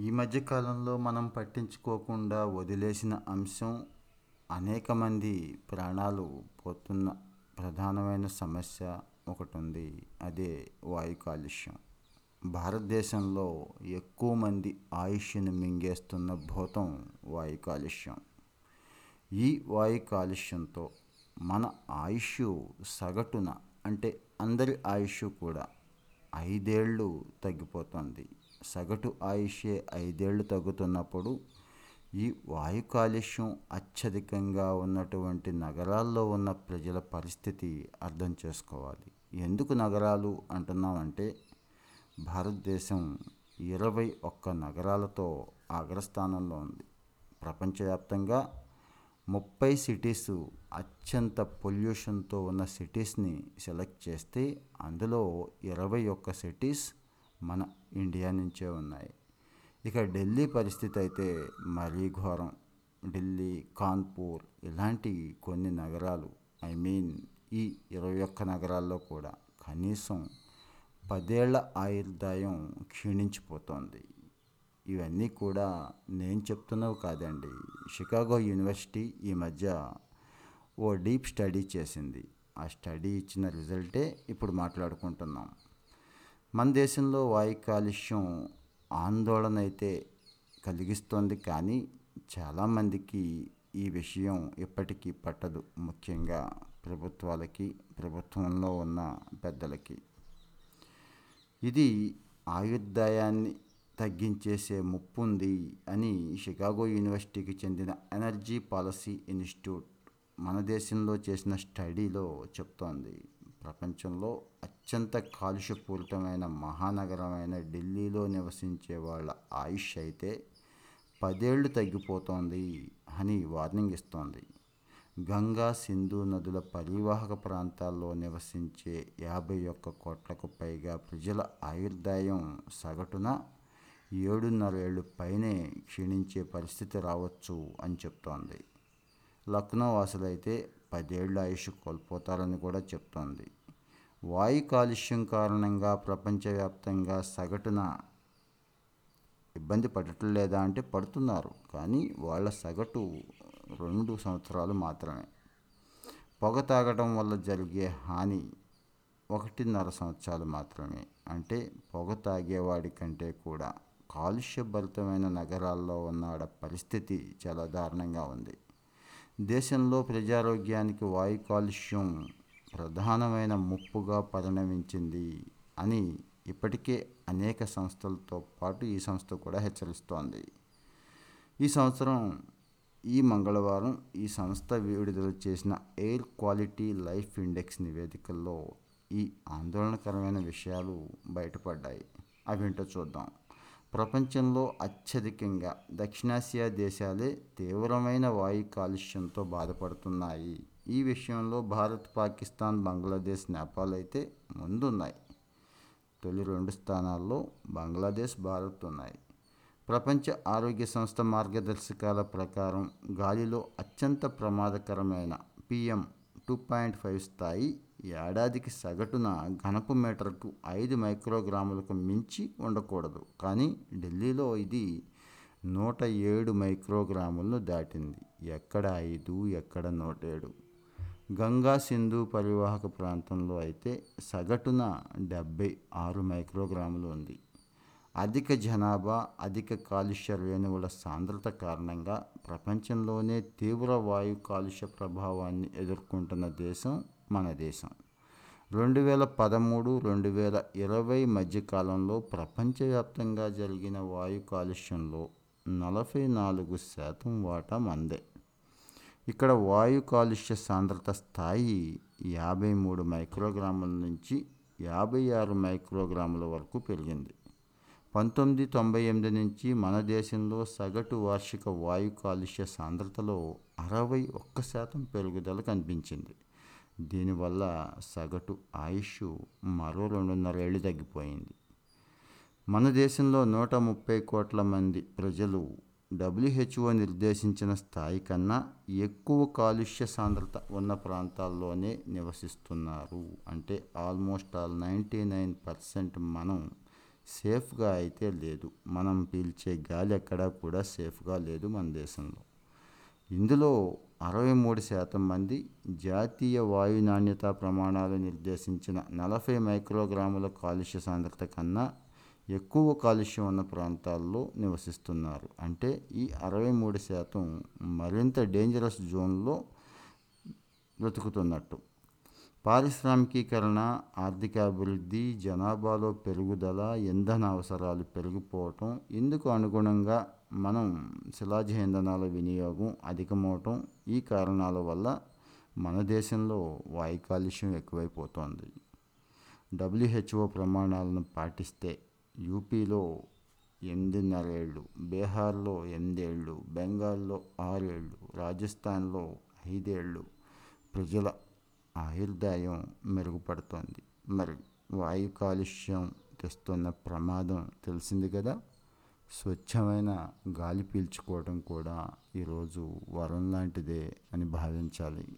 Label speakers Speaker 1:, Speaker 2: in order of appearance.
Speaker 1: ఈ మధ్య కాలంలో మనం పట్టించుకోకుండా వదిలేసిన అంశం అనేక మంది ప్రాణాలు పోతున్న ప్రధానమైన సమస్య ఒకటి ఉంది అదే వాయు కాలుష్యం. భారతదేశంలో ఎక్కువ మంది ఆయుష్ను మింగేస్తున్న భూతం వాయు కాలుష్యం. ఈ వాయు కాలుష్యంతో మన ఆయుష్ సగటున అంటే అందరి ఆయుష్ కూడా ఐదేళ్ళు తగ్గిపోతుంది. సగటు ఆయుషే ఐదేళ్ళు తగ్గుతున్నప్పుడు ఈ వాయు కాలుష్యం అత్యధికంగా ఉన్నటువంటి నగరాల్లో ఉన్న ప్రజల పరిస్థితి అర్థం చేసుకోవాలి. ఎందుకు నగరాలు అంటున్నామంటే భారతదేశం ఇరవై ఒక్క నగరాలతో అగ్రస్థానంలో ఉంది. ప్రపంచవ్యాప్తంగా ముప్పై సిటీస్ అత్యంత పొల్యూషన్తో ఉన్న సిటీస్ని సెలెక్ట్ చేస్తే అందులో ఇరవై ఒక్క సిటీస్ మన ఇండియా నుంచే ఉన్నాయి. ఇక ఢిల్లీ పరిస్థితి అయితే మరీ ఘోరం. ఢిల్లీ కాన్పూర్ ఇలాంటి కొన్ని నగరాలు ఐ మీన్ ఈ ఇరవై ఒక్క నగరాల్లో కూడా కనీసం పదేళ్ళ ఆయుర్దాయం క్షీణించిపోతోంది. ఇవన్నీ కూడా నేను చెప్తున్నవి కాదండి. షికాగో యూనివర్సిటీ ఈ మధ్య ఓ డీప్ స్టడీ చేసింది. ఆ స్టడీ ఇచ్చిన రిజల్టే ఇప్పుడు మాట్లాడుకుంటున్నాం. మన దేశంలో వాయు కాలుష్యం ఆందోళన అయితే కలిగిస్తోంది కానీ చాలామందికి ఈ విషయం ఇప్పటికీ పట్టదు ముఖ్యంగా ప్రభుత్వాలకి ప్రభుత్వంలో ఉన్న పెద్దలకి. ఇది ఆయుర్దాయాన్ని తగ్గించేసే ముప్పు ఉంది అని షికాగో యూనివర్సిటీకి చెందిన ఎనర్జీ పాలసీ ఇన్స్టిట్యూట్ మన దేశంలో చేసిన స్టడీలో చెప్తోంది. ప్రపంచంలో అత్యంత కాలుష్యపూరితమైన మహానగరమైన ఢిల్లీలో నివసించే వాళ్ళ ఆయుష్ అయితే పదేళ్ళు తగ్గిపోతోంది అని వార్నింగ్ ఇస్తోంది. గంగా సింధు నదుల పరివాహక ప్రాంతాల్లో నివసించే యాభై ఒక్క కోట్లకు పైగా ప్రజల ఆయుర్దాయం సగటున ఏడున్నర ఏళ్ళు పైనే క్షీణించే పరిస్థితి రావచ్చు అని చెప్తోంది. లక్నో వాసులైతే పదేళ్ళ ఆయుష్ కోల్పోతారని కూడా చెప్తోంది. వాయు కాలుష్యం కారణంగా ప్రపంచవ్యాప్తంగా సగటున ఇబ్బంది పడటం లేదా అంటే పడుతున్నారు. కానీ వాళ్ళ సగటు రెండు సంవత్సరాలు మాత్రమే. పొగ తాగడం వల్ల జరిగే హాని ఒకటిన్నర సంవత్సరాలు మాత్రమే. అంటే పొగ తాగేవాడి కంటే కూడా కాలుష్యభరితమైన నగరాల్లో ఉన్న పరిస్థితి చాలా దారుణంగా ఉంది. దేశంలో ప్రజారోగ్యానికి వాయు కాలుష్యం ప్రధానమైన ముప్పుగా పరిణమించింది అని ఇప్పటికే అనేక సంస్థలతో పాటు ఈ సంస్థ కూడా హెచ్చరిస్తోంది. ఈ సంవత్సరం ఈ మంగళవారం ఈ సంస్థ విడుదల చేసిన ఎయిర్ క్వాలిటీ లైఫ్ ఇండెక్స్ నివేదికల్లో ఈ ఆందోళనకరమైన విషయాలు బయటపడ్డాయి. అవేంటో చూద్దాం. ప్రపంచంలో అత్యధికంగా దక్షిణాసియా దేశాలే తీవ్రమైన వాయు కాలుష్యంతో బాధపడుతున్నాయి. ఈ విషయంలో భారత్ పాకిస్తాన్ బంగ్లాదేశ్ నేపాల్ అయితే ముందున్నాయి. తొలి రెండు స్థానాల్లో బంగ్లాదేశ్ భారత్ ఉన్నాయి. ప్రపంచ ఆరోగ్య సంస్థ మార్గదర్శకాల ప్రకారం గాలిలో అత్యంత ప్రమాదకరమైన పిఎం టూ పాయింట్ ఫైవ్ స్థాయి ఏడాదికి సగటున ఘనపు మీటర్కు ఐదు మైక్రోగ్రాములకు మించి ఉండకూడదు. కానీ ఢిల్లీలో ఇది నూట ఏడు మైక్రోగ్రాములను దాటింది. ఎక్కడ ఐదు ఎక్కడ నూట ఏడు? గంగా సింధు పరివాహక ప్రాంతంలో అయితే సగటున డెబ్బై ఆరు మైక్రోగ్రాములు ఉంది. అధిక జనాభా అధిక కాలుష్య రేణువుల సాంద్రత కారణంగా ప్రపంచంలోనే తీవ్ర వాయు కాలుష్య ప్రభావాన్ని ఎదుర్కొంటున్న దేశం మన దేశం. రెండు వేల పదమూడు రెండు వేల ఇరవై మధ్యకాలంలో ప్రపంచవ్యాప్తంగా జరిగిన వాయు కాలుష్యంలో నలభై నాలుగు శాతం వాటా మందే. ఇక్కడ వాయు కాలుష్య సాంద్రత స్థాయి యాభై మూడు మైక్రోగ్రాముల నుంచి యాభై ఆరు మైక్రోగ్రాముల వరకు పెరిగింది. పంతొమ్మిది తొంభై ఎనిమిది నుంచి మన దేశంలో సగటు వార్షిక వాయు కాలుష్య సాంద్రతలో అరవై ఒక్క శాతం పెరుగుదల కనిపించింది. దీనివల్ల సగటు ఆయుష్ మరో రెండున్నరేళ్ళు తగ్గిపోయింది. మన దేశంలో నూట ముప్పై కోట్ల మంది ప్రజలు డబ్ల్యూహెచ్ఓ నిర్దేశించిన స్థాయి కన్నా ఎక్కువ కాలుష్య సాంద్రత ఉన్న ప్రాంతాల్లోనే నివసిస్తున్నారు. అంటే almost all ninety nine percent మనం సేఫ్గా అయితే లేదు. మనం పీల్చే గాలి ఎక్కడా కూడా సేఫ్గా లేదు మన దేశంలో. ఇందులో అరవై మూడు శాతం మంది జాతీయ వాయు నాణ్యత ప్రమాణాలు నిర్దేశించిన నలభై మైక్రోగ్రాముల కాలుష్య సాంద్రత కన్నా ఎక్కువ కాలుష్యం ఉన్న ప్రాంతాల్లో నివసిస్తున్నారు. అంటే ఈ అరవై మూడు శాతం మరింత డేంజరస్ జోన్లో బ్రతుకుతున్నట్టు. పారిశ్రామికీకరణ ఆర్థిక అభివృద్ధి జనాభాలో పెరుగుదల ఇంధన అవసరాలు పెరిగిపోవటం ఇందుకు అనుగుణంగా మనం శిలాజ ఇంధనాల వినియోగం అధికమవటం ఈ కారణాల వల్ల మన దేశంలో వాయు కాలుష్యం ఎక్కువైపోతోంది. డబ్ల్యూహెచ్ఓ ప్రమాణాలను పాటిస్తే యూపీలో ఎనిమిదిన్నరేళ్ళు బీహార్లో ఎనిమిదేళ్ళు బెంగాల్లో ఆరేళ్ళు రాజస్థాన్లో ఐదేళ్ళు ప్రజల ఆయుర్దాయం మెరుగుపడుతోంది. మరి వాయు కాలుష్యం తెస్తున్న ప్రమాదం తెలిసింది కదా? స్వచ్ఛమైన గాలి పీల్చుకోవడం కూడా ఈరోజు వరం లాంటిదే అని భావించాలి.